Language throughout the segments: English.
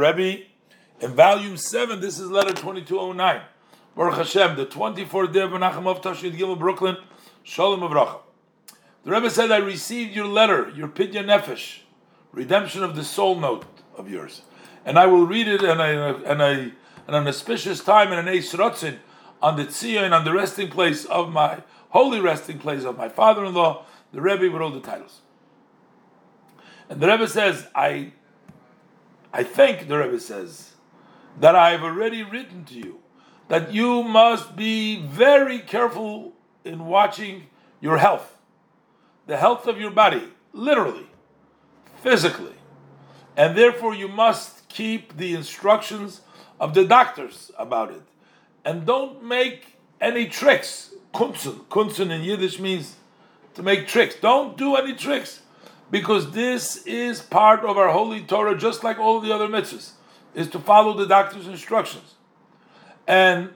Rebbe in volume 7. This is letter 2209. Baruch Hashem, the 24th day of Menachem Av Tashid Gimel, Brooklyn, Shalom Avracha. The Rebbe said, I received your letter, your Pidyon Nefesh, redemption of the soul note of yours. And I will read it and I, and I, in an auspicious time in an Eis on the Tzion, on the resting place of my, holy resting place of my father-in-law, the Rebbe with all the titles. And the Rebbe says, I, I think, the Rebbe says, that I have already written to you that you must be very careful in watching your health, the health of your body, literally, physically. And therefore, you must keep the instructions of the doctors about it. And don't make any tricks. Kunzen. Kunzen in Yiddish means to make tricks. Don't do any tricks. Because this is part of our holy Torah, just like all the other mitzvahs, is to follow the doctor's instructions. And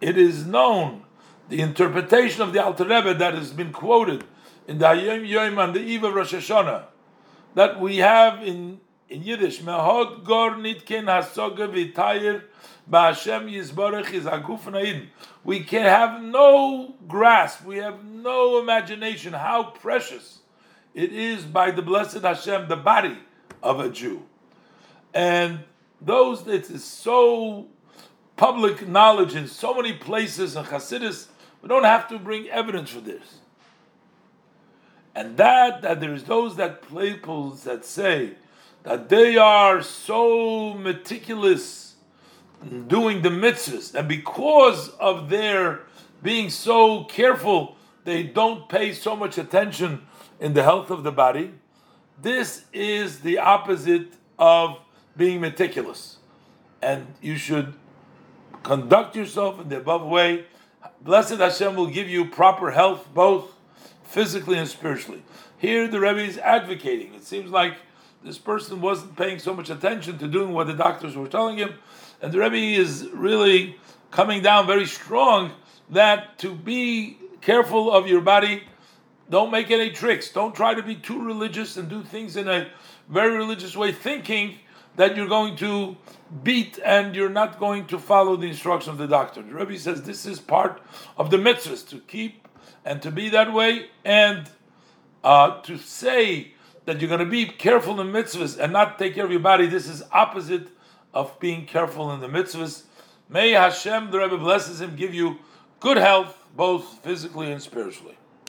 it is known, the interpretation of the Alter Rebbe that has been quoted in the Hayom Yom on the eve of Rosh Hashanah, that we have in, in Yiddish, Mehod Gor V'Tayir Yizborech is Aguf We can have no grasp, we have no imagination how precious it is by the blessed Hashem, the body of a Jew. And those that is so public knowledge in so many places in Hasidus, we don't have to bring evidence for this. And that that there's those that people that say that they are so meticulous in doing the mitzvahs, and because of their being so careful, they don't pay so much attention in the health of the body. This is the opposite of being meticulous. And you should conduct yourself in the above way. Blessed Hashem will give you proper health, both physically and spiritually. Here, the Rebbe is advocating. It seems like this person wasn't paying so much attention to doing what the doctors were telling him, and the Rebbe is really coming down very strong that to be careful of your body, don't make any tricks. Don't try to be too religious and do things in a very religious way, thinking that you're going to beat and you're not going to follow the instruction of the doctor. The Rebbe says this is part of the mitzvahs to keep and to be that way, and uh, to say that you're going to be careful in mitzvahs and not take care of your body. This is opposite of being careful in the mitzvahs. May Hashem, the Rebbe blesses him, give you good health, both physically and spiritually.